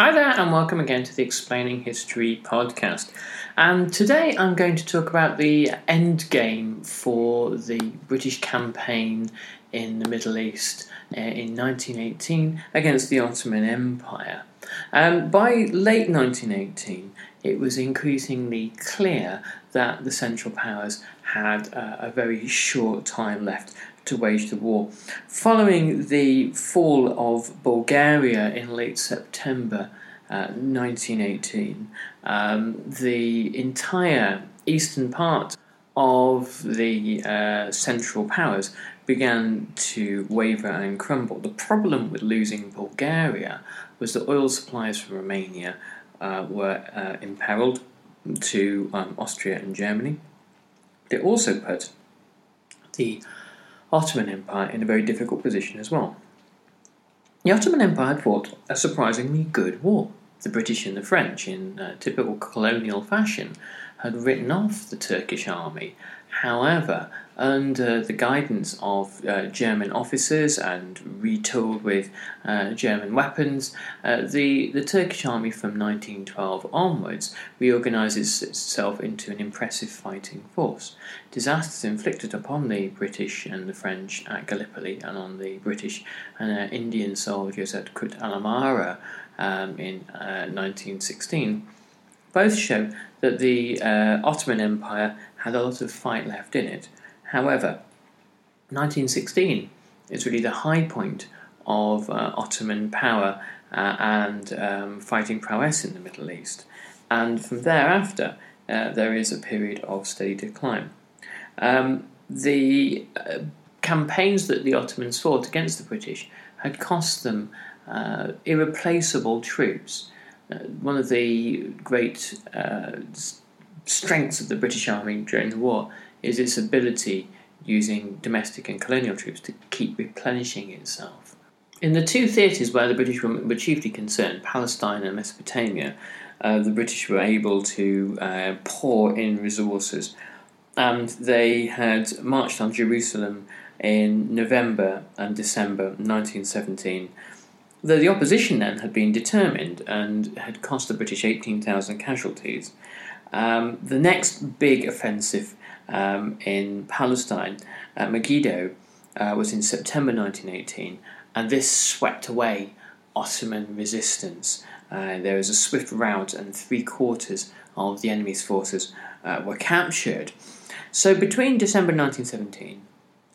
Hi there, and welcome again to the Explaining History podcast. And today I'm going to talk about the end game for the British campaign in the Middle East uh, in 1918 against the Ottoman Empire. Um, by late 1918, it was increasingly clear that the Central Powers had uh, a very short time left to wage the war. Following the fall of Bulgaria in late September uh, 1918, um, the entire eastern part of the uh, Central Powers began to waver and crumble. The problem with losing Bulgaria was that oil supplies from Romania uh, were uh, imperiled to um, Austria and Germany. It also put the Ottoman Empire in a very difficult position as well. The Ottoman Empire had fought a surprisingly good war. The British and the French, in typical colonial fashion, had written off the Turkish army. However, under the guidance of uh, German officers and retooled with uh, German weapons, uh, the, the Turkish army from 1912 onwards reorganises itself into an impressive fighting force. Disasters inflicted upon the British and the French at Gallipoli and on the British and uh, Indian soldiers at Kut al Amara um, in 1916 uh, both show that the uh, Ottoman Empire had a lot of fight left in it. However, 1916 is really the high point of uh, Ottoman power uh, and um, fighting prowess in the Middle East. And from thereafter, uh, there is a period of steady decline. Um, the uh, campaigns that the Ottomans fought against the British had cost them uh, irreplaceable troops. Uh, one of the great strengths of the British Army during the war is its ability, using domestic and colonial troops, to keep replenishing itself. In the two theatres where the British were, chiefly concerned, Palestine and Mesopotamia, uh, the British were able to uh, pour in resources, and they had marched on Jerusalem in November and December 1917 Though the opposition then had been determined and had cost the British 18,000 casualties, um, the next big offensive um, in Palestine at Megiddo uh, was in September 1918, and this swept away Ottoman resistance. Uh, there was a swift rout, and three quarters of the enemy's forces uh, were captured. So between December 1917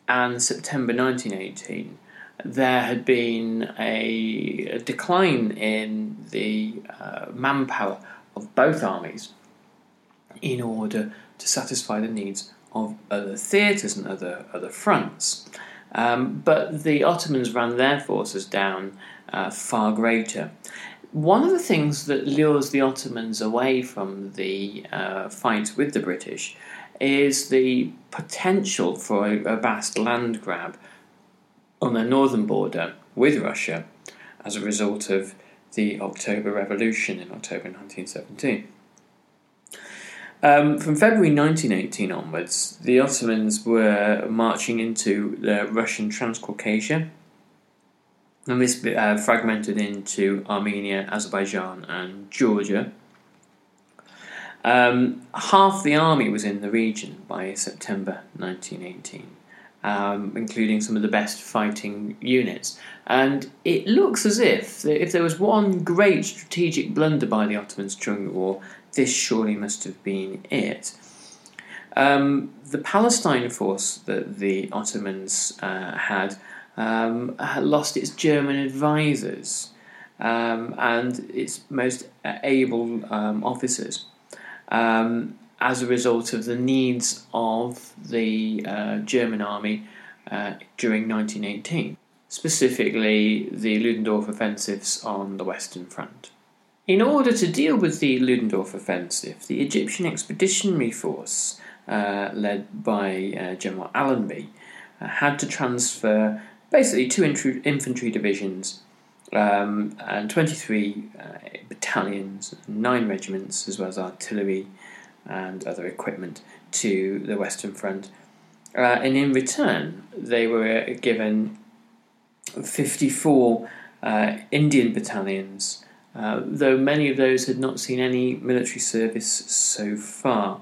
and September 1918, there had been a, a decline in the uh, manpower of both armies in order to satisfy the needs of other theatres and other, other fronts. Um, but the Ottomans ran their forces down uh, far greater. One of the things that lures the Ottomans away from the uh, fight with the British is the potential for a, a vast land grab on their northern border with Russia as a result of the October Revolution in October 1917. Um, from February 1918 onwards, the Ottomans were marching into the Russian Transcaucasia, and this uh, fragmented into Armenia, Azerbaijan, and Georgia. Um, half the army was in the region by September 1918, um, including some of the best fighting units. And it looks as if if there was one great strategic blunder by the Ottomans during the war, this surely must have been it. Um, the Palestine force that the Ottomans uh, had, um, had lost its German advisors um, and its most able um, officers um, as a result of the needs of the uh, German army uh, during 1918, specifically the Ludendorff offensives on the Western Front. In order to deal with the Ludendorff offensive, the Egyptian Expeditionary Force, uh, led by uh, General Allenby, uh, had to transfer basically two infantry divisions um, and 23 uh, battalions, nine regiments, as well as artillery and other equipment to the Western Front. Uh, and in return, they were given 54 uh, Indian battalions, uh, though many of those had not seen any military service so far.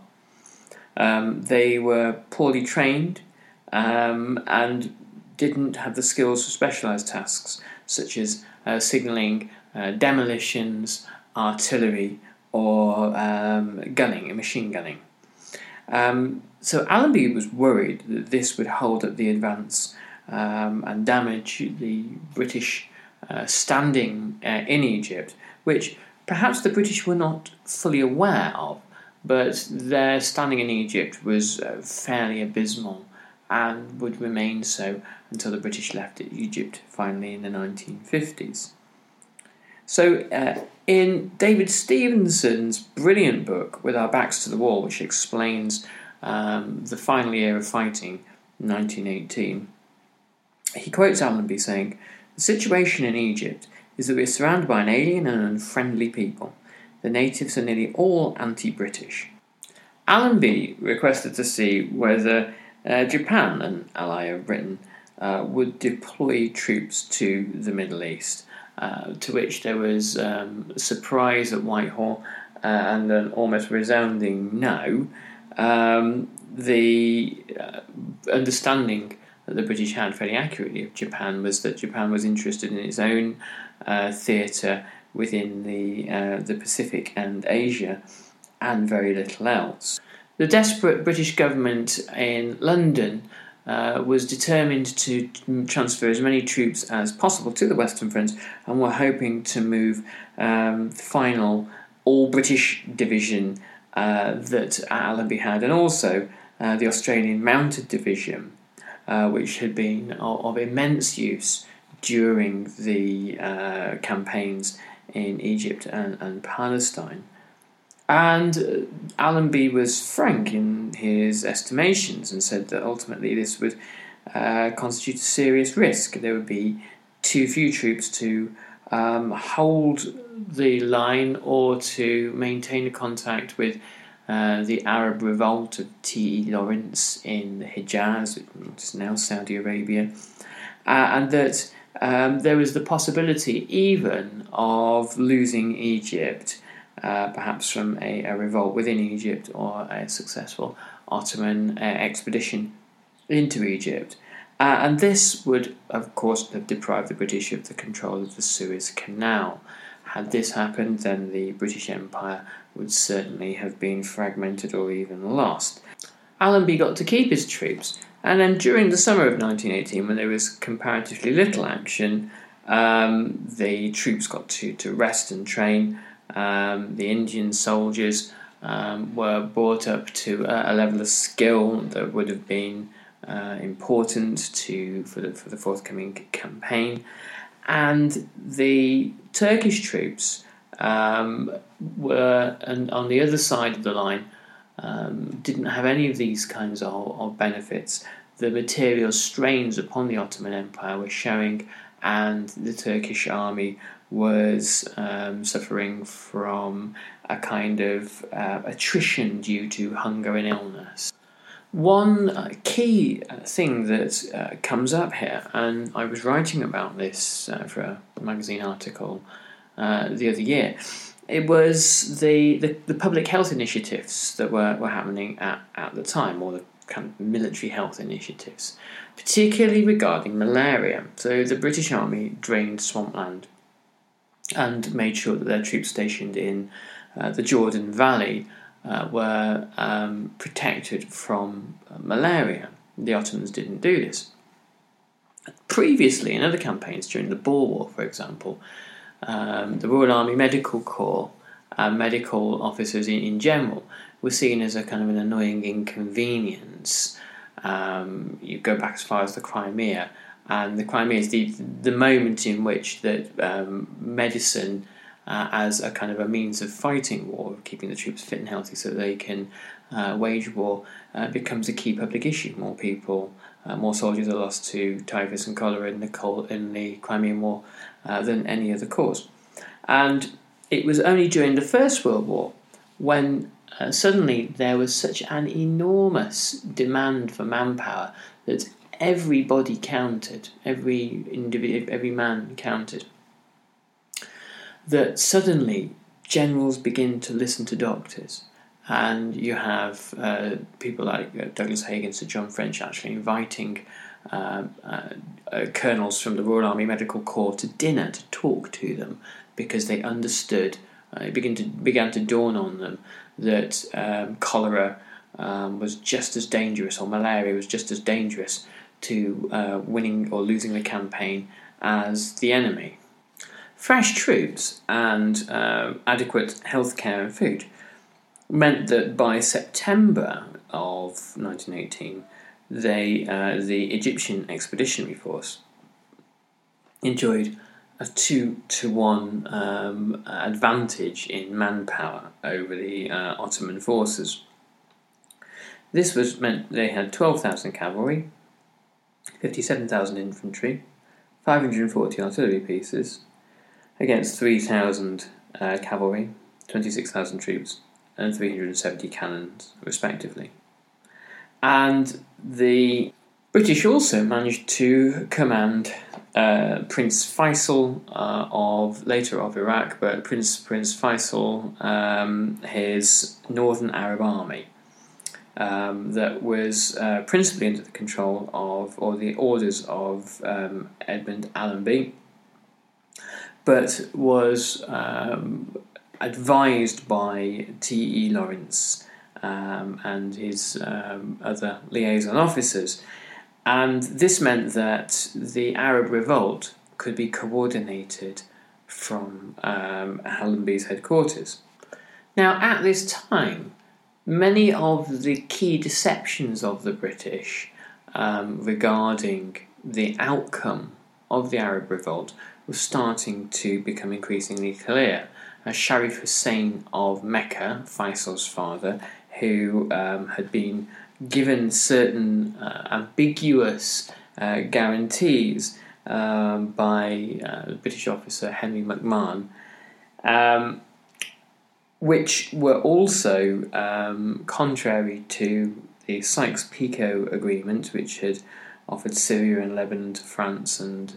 Um, they were poorly trained um, and didn't have the skills for specialised tasks such as uh, signalling, uh, demolitions, artillery, or um, gunning and machine gunning. Um, so Allenby was worried that this would hold up the advance um, and damage the British uh, standing uh, in Egypt, which perhaps the British were not fully aware of, but their standing in Egypt was uh, fairly abysmal and would remain so until the British left Egypt finally in the 1950s. So, uh, in David Stevenson's brilliant book, With Our Backs to the Wall, which explains um, the final year of fighting, 1918, he quotes Allenby saying, The situation in Egypt is that we are surrounded by an alien and unfriendly people. The natives are nearly all anti British. Allenby requested to see whether uh, Japan, an ally of Britain, uh, would deploy troops to the Middle East. Uh, to which there was um, surprise at Whitehall uh, and an almost resounding no. Um, the uh, understanding that the British had fairly accurately of Japan was that Japan was interested in its own uh, theatre within the uh, the Pacific and Asia, and very little else. The desperate British government in London uh, was determined to transfer as many troops as possible to the Western Front and were hoping to move um, the final all British division uh, that Allenby had, and also uh, the Australian Mounted Division, uh, which had been of, of, immense use during the uh, campaigns in Egypt and, and Palestine. And uh, Allenby was frank in his estimations and said that ultimately this would uh, constitute a serious risk. There would be too few troops to um, hold the line or to maintain a contact with uh, the Arab revolt of T.E. Lawrence in the Hijaz, which is now Saudi Arabia, uh, and that um, there was the possibility even of losing Egypt uh, perhaps from a, a, revolt within Egypt or a successful Ottoman uh, expedition into Egypt. Uh, and this would, of course, have deprived the British of the control of the Suez Canal. Had this happened, then the British Empire would certainly have been fragmented or even lost. Allenby got to keep his troops, and then during the summer of 1918, when there was comparatively little action, um, the troops got to, to rest and train, um, the Indian soldiers um, were brought up to a, a, level of skill that would have been uh, important to for the, for the forthcoming campaign. and the Turkish troops um, were and on the other side of the line um, didn't have any of these kinds of, of benefits. The material strains upon the Ottoman Empire were showing, and the Turkish army was um, suffering from a kind of uh, attrition due to hunger and illness. One uh, key uh, thing that uh, comes up here, and I was writing about this uh, for a magazine article uh, the other year, it was the, the, the, public health initiatives that were, were happening at, at the time, or the kind of military health initiatives, particularly regarding malaria. So the British Army drained swampland and made sure that their troops stationed in uh, the Jordan Valley uh, were um, protected from uh, malaria. The Ottomans didn't do this. Previously, in other campaigns during the Boer War, for example, um, the Royal Army Medical Corps and medical officers in, in, general were seen as a kind of an annoying inconvenience. Um, you go back as far as the Crimea, and the Crimea is the, the moment in which that um, medicine uh, as a kind of a means of fighting war, keeping the troops fit and healthy so they can uh, wage war, uh, becomes a key public issue. More people, uh, more soldiers are lost to typhus and cholera in the, in the Crimean War uh, than any other cause. And it was only during the First World War when uh, suddenly there was such an enormous demand for manpower that everybody counted, every individual, every man counted that suddenly generals begin to listen to doctors. And you have uh, people like uh, Douglas Haig and Sir John French actually inviting uh, uh, uh, colonels from the Royal Army Medical Corps to dinner to talk to them because they understood, uh, it began to, began to dawn on them that um, cholera um, was just as dangerous, or malaria was just as dangerous to winning or losing the campaign as the enemy fresh troops and uh, adequate healthcare and food meant that by September of 1918, they, uh, the Egyptian Expeditionary Force enjoyed a two to one um, advantage in manpower over the uh, Ottoman forces. This was meant they had 12,000 cavalry, 57,000 infantry, 540 artillery pieces, against 3,000 uh, cavalry, 26,000 troops, and 370 cannons, respectively. And the British also managed to command uh, Prince Faisal uh, of later of Iraq, but Prince Prince Faisal, um, his Northern Arab Army, um, that was uh, principally under the control of or the orders of um, Edmund Allenby, but was um, advised by T.E. Lawrence um, and his um, other liaison officers. And this meant that the Arab revolt could be coordinated from um, Allenby's headquarters. Now, at this time, many of the key deceptions of the British um, regarding the outcome of the Arab revolt was starting to become increasingly clear. As Sharif Hussein of Mecca, Faisal's father, who um, had been given certain uh, ambiguous uh, guarantees um, by uh, British officer Henry McMahon, um, which were also um, contrary to the Sykes-Picot Agreement, which had offered Syria and Lebanon to France and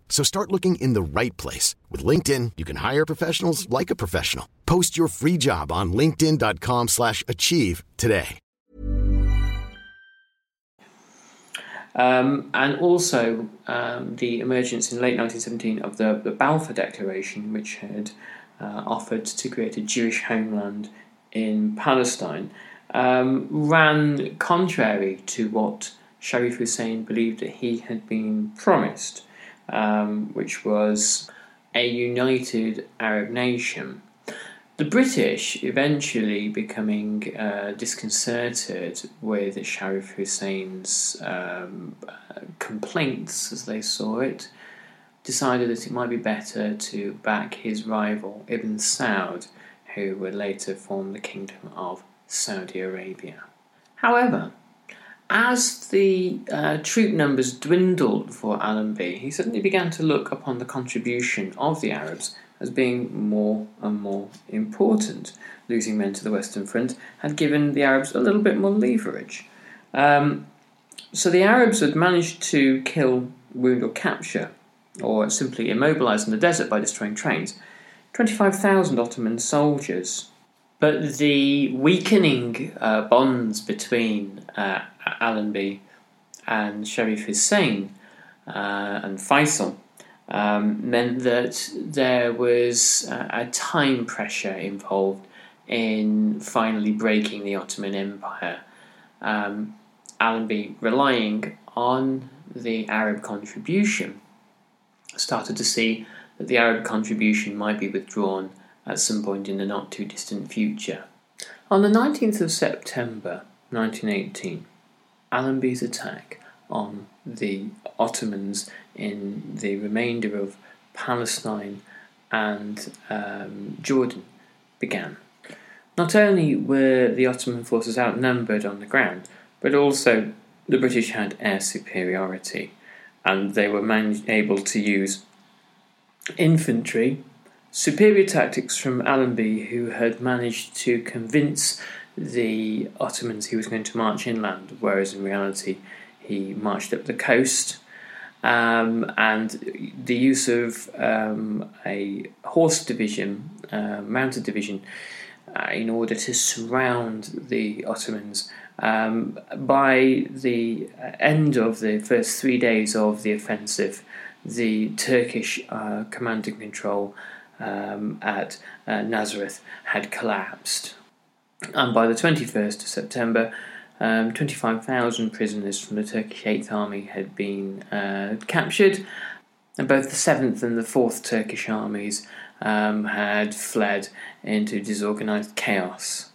So start looking in the right place. With LinkedIn, you can hire professionals like a professional. Post your free job on linkedin.com slash achieve today. Um, and also um, the emergence in late 1917 of the, the Balfour Declaration, which had uh, offered to create a Jewish homeland in Palestine, um, ran contrary to what Sharif Hussein believed that he had been promised, um, which was a united Arab nation. The British eventually becoming uh, disconcerted with Sharif Hussein's um, complaints, as they saw it, decided that it might be better to back his rival Ibn Saud, who would later form the Kingdom of Saudi Arabia. However, as the uh, troop numbers dwindled for Allenby, he suddenly began to look upon the contribution of the Arabs as being more and more important. Losing men to the Western Front had given the Arabs a little bit more leverage. Um, so the Arabs had managed to kill, wound, or capture, or simply immobilize in the desert by destroying trains, 25,000 Ottoman soldiers. But the weakening uh, bonds between uh, Allenby and Sharif Hussein uh, and Faisal um, meant that there was a time pressure involved in finally breaking the Ottoman Empire. Um, Allenby, relying on the Arab contribution, started to see that the Arab contribution might be withdrawn at some point in the not too distant future. On the 19th of September 1918, Allenby's attack on the Ottomans in the remainder of Palestine and um, Jordan began. Not only were the Ottoman forces outnumbered on the ground, but also the British had air superiority, and they were man- able to use infantry, superior tactics from Allenby, who had managed to convince the Ottomans he was going to march inland, whereas in reality he marched up the coast. Um, and the use of um, a horse division, uh, mounted division, uh, in order to surround the Ottomans. Um, by the end of the first three days of the offensive, the Turkish uh, command and control um, at uh, Nazareth had collapsed. And by the 21st of September, um, 25,000 prisoners from the Turkish Eighth Army had been uh, captured, and both the Seventh and the Fourth Turkish armies um, had fled into disorganized chaos.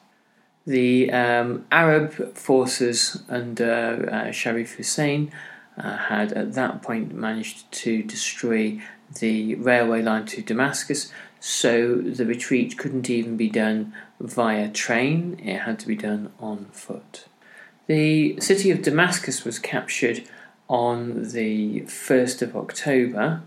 The um, Arab forces under uh, Sharif Hussein uh, had at that point managed to destroy the railway line to Damascus, so the retreat couldn't even be done via train, it had to be done on foot. The city of Damascus was captured on the 1st of October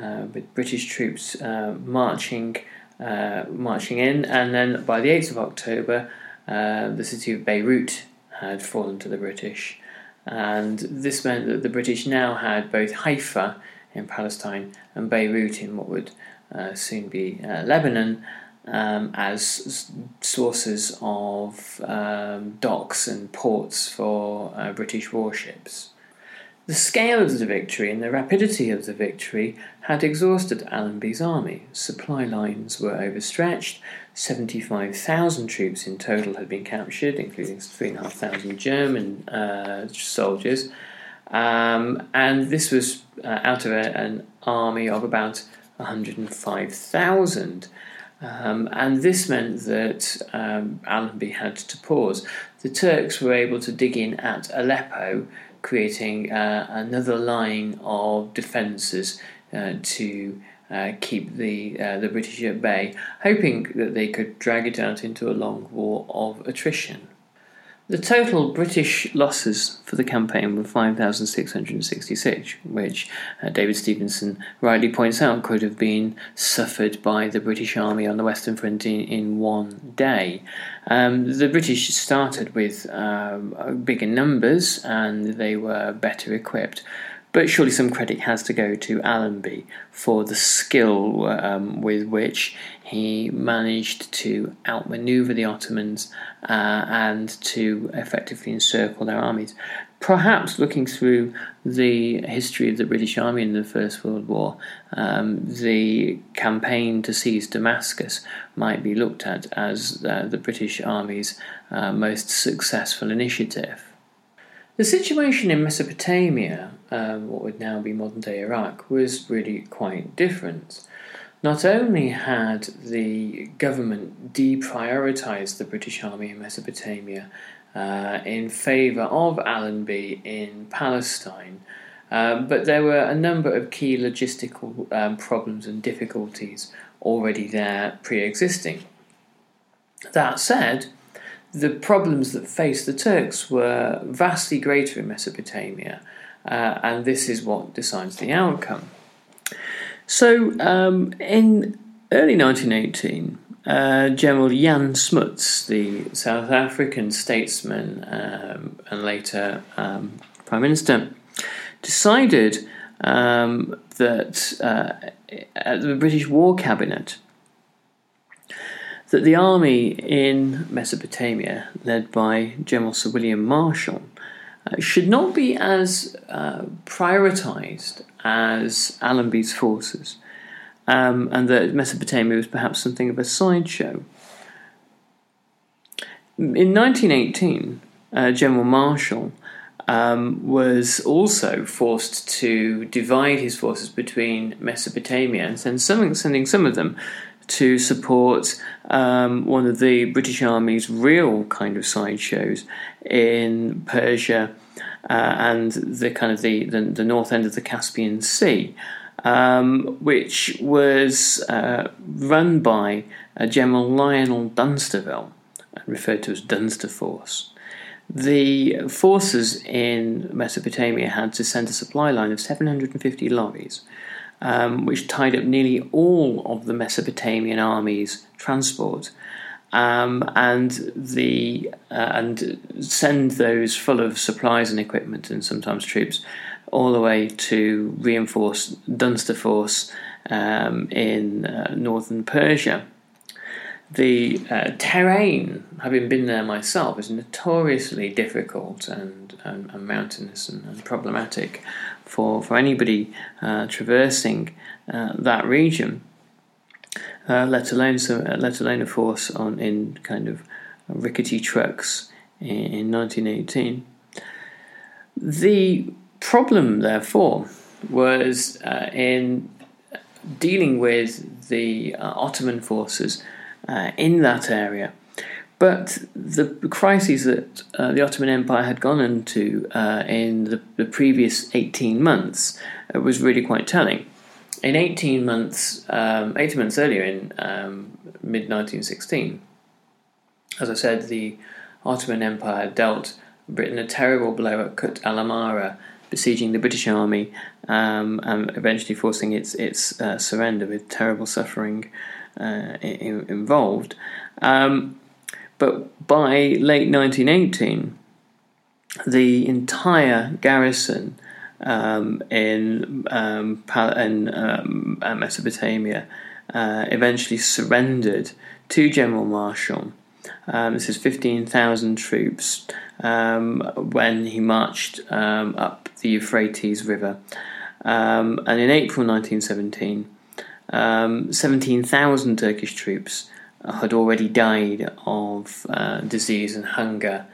uh, with British troops uh, marching, uh, marching in, and then by the 8th of October, uh, the city of Beirut had fallen to the British. And this meant that the British now had both Haifa in Palestine and Beirut in what would uh, soon be uh, Lebanon um, as sources of um, docks and ports for uh, British warships. The scale of the victory and the rapidity of the victory had exhausted Allenby's army. Supply lines were overstretched, 75,000 troops in total had been captured, including 3,500 German uh, soldiers, Um, and this was uh, out of a, an army of about 105,000. Um, and this meant that um, Allenby had to pause. The Turks were able to dig in at Aleppo, creating uh, another line of defences uh, to uh, keep the uh, the British at bay, hoping that they could drag it out into a long war of attrition. The total British losses for the campaign were 5,666, which uh, David Stevenson rightly points out could have been suffered by the British Army on the Western Front in, in one day. Um, the British started with um, bigger numbers and they were better equipped. But surely some credit has to go to Allenby for the skill um, with which he managed to outmaneuver the Ottomans uh, and to effectively encircle their armies. Perhaps looking through the history of the British Army in the First World War, um, the campaign to seize Damascus might be looked at as uh, the British Army's uh, most successful initiative. The situation in Mesopotamia, um, what would now be modern day Iraq, was really quite different. Not only had the government deprioritized the British Army in Mesopotamia uh, in favour of Allenby in Palestine, um, but there were a number of key logistical um, problems and difficulties already there pre existing. That said, the problems that faced the Turks were vastly greater in Mesopotamia, uh, and this is what decides the outcome. So, um, in early 1918, uh, General Jan Smuts, the South African statesman um, and later um, Prime Minister, decided um, that uh, at the British War Cabinet that the army in Mesopotamia, led by General Sir William Marshall, uh, should not be as uh, prioritised as Allenby's forces, um, and that Mesopotamia was perhaps something of a sideshow. In 1918, uh, General Marshall um, was also forced to divide his forces between Mesopotamia and send some, sending some of them to support um, one of the British Army's real kind of sideshows in Persia uh, and the kind of the, the, the, north end of the Caspian Sea, um, which was uh, run by uh, General Lionel Dunsterville, referred to as Dunster Force. The forces in Mesopotamia had to send a supply line of 750 lorries um, which tied up nearly all of the Mesopotamian army's transport. Um, and the uh, and send those full of supplies and equipment and sometimes troops all the way to reinforce Dunster Force um, in uh, northern Persia. The uh, terrain, having been there myself, is notoriously difficult and, and, and mountainous and, and problematic for, for anybody uh, traversing uh, that region, uh, let alone uh, let alone a force on in kind of rickety trucks in, in 1918. The problem, therefore, was uh, in dealing with the uh, Ottoman forces in that area but the crises that uh, the Ottoman Empire had gone into uh, in the, the, previous 18 months uh, was really quite telling. In 18 months, um, 18 months earlier, in um, mid 1916, as I said, the Ottoman Empire dealt Britain a terrible blow at Kut al Amara, besieging the British army um, and eventually forcing its, its uh, surrender with terrible suffering uh, in, involved. Um, but by late 1918, the entire garrison um, in, um, in um, uh, Mesopotamia uh, eventually surrendered to General Marshall. Um, this is 15,000 troops um, when he marched um, up the Euphrates River. and in April 1917, 17,000 Turkish troops had already died of uh, disease and hunger.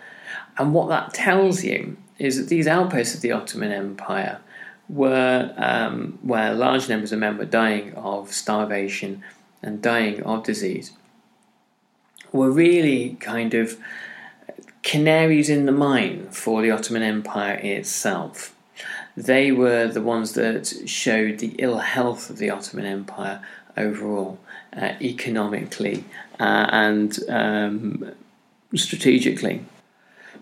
And what that tells you is that these outposts of the Ottoman Empire were um, where large numbers of men were dying of starvation and dying of disease were really kind of canaries in the mine for the Ottoman Empire itself. They were the ones that showed the ill health of the Ottoman Empire overall, uh, economically uh, and um, strategically.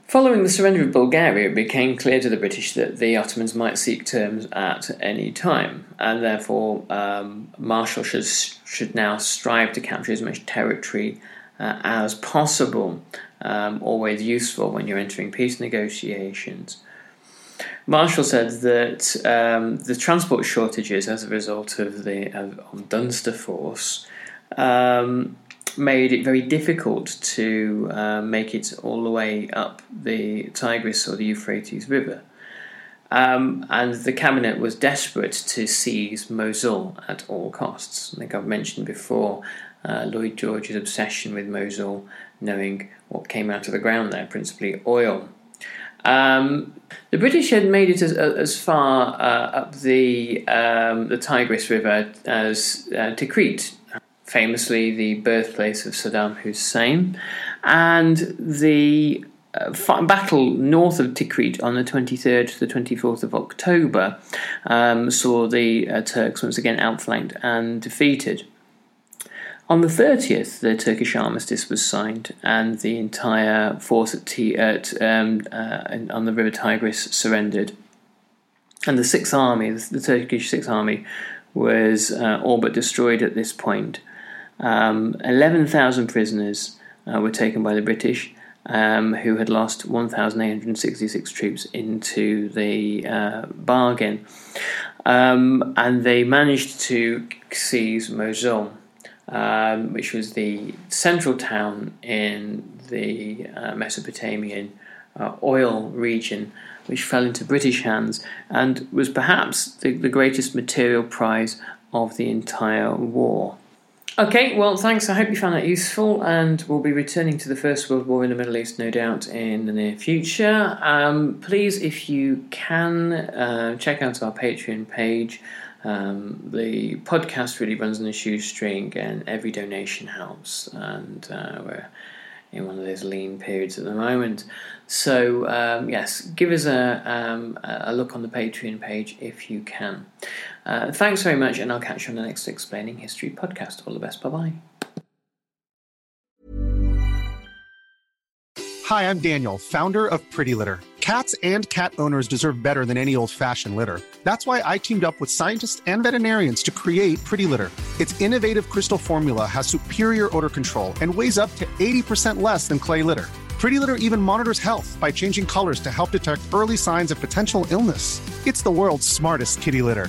Following the surrender of Bulgaria, it became clear to the British that the Ottomans might seek terms at any time, and therefore um, Marshall should, should now strive to capture as much territory uh, as possible, um, always useful when you're entering peace negotiations. Marshall said that um, the transport shortages as a result of the of Dunster Force um, made it very difficult to uh, make it all the way up the Tigris or the Euphrates River. Um, and the cabinet was desperate to seize Mosul at all costs. I think I've mentioned before uh, Lloyd George's obsession with Mosul, knowing what came out of the ground there, principally oil. Um, the British had made it as, as far uh, up the um, the Tigris River as uh, Tikrit, famously the birthplace of Saddam Hussein, and the uh, battle north of Tikrit on the 23rd to the 24th of October um, saw the uh, Turks once again outflanked and defeated. On the 30th, the Turkish armistice was signed, and the entire force at, T- at um, uh, on the River Tigris surrendered. And the Sixth Army, the Turkish Sixth Army, was uh, all but destroyed at this point. Um, 11,000 prisoners uh, were taken by the British, um, who had lost 1,866 troops into the uh, bargain. Um, and they managed to seize Mosul um, which was the central town in the uh, Mesopotamian uh, oil region, which fell into British hands and was perhaps the, the greatest material prize of the entire war. Okay, well, thanks. I hope you found that useful, and we'll be returning to the First World War in the Middle East, no doubt, in the near future. Um, please, if you can, uh, check out our Patreon page. Um, the podcast really runs on a shoestring, and every donation helps. And uh, we're in one of those lean periods at the moment. So um, yes, give us a, um, a look on the Patreon page if you can. Uh, thanks very much, and I'll catch you on the next Explaining History podcast. All the best. Bye bye. Hi, I'm Daniel, founder of Pretty Litter. Cats and cat owners deserve better than any old-fashioned litter. That's why I teamed up with scientists and veterinarians to create Pretty Litter. Its innovative crystal formula has superior odor control and weighs up to 80% less than clay litter. Pretty Litter even monitors health by changing colors to help detect early signs of potential illness. It's the world's smartest kitty litter.